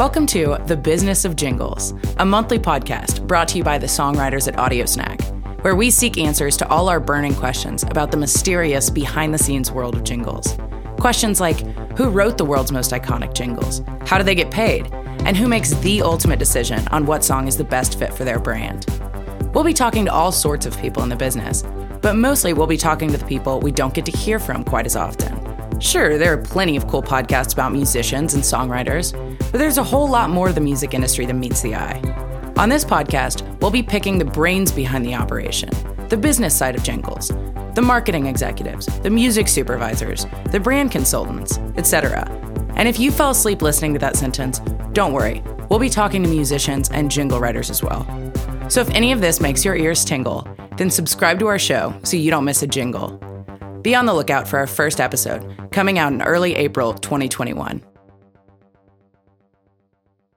Welcome to The Business of Jingles, a monthly podcast brought to you by the songwriters at Audio Snack, where we seek answers to all our burning questions about the mysterious behind the scenes world of jingles. Questions like who wrote the world's most iconic jingles? How do they get paid? And who makes the ultimate decision on what song is the best fit for their brand? We'll be talking to all sorts of people in the business, but mostly we'll be talking to the people we don't get to hear from quite as often. Sure, there are plenty of cool podcasts about musicians and songwriters, but there's a whole lot more to the music industry than meets the eye. On this podcast, we'll be picking the brains behind the operation, the business side of jingles, the marketing executives, the music supervisors, the brand consultants, etc. And if you fell asleep listening to that sentence, don't worry, we'll be talking to musicians and jingle writers as well. So if any of this makes your ears tingle, then subscribe to our show so you don't miss a jingle. Be on the lookout for our first episode, coming out in early April 2021.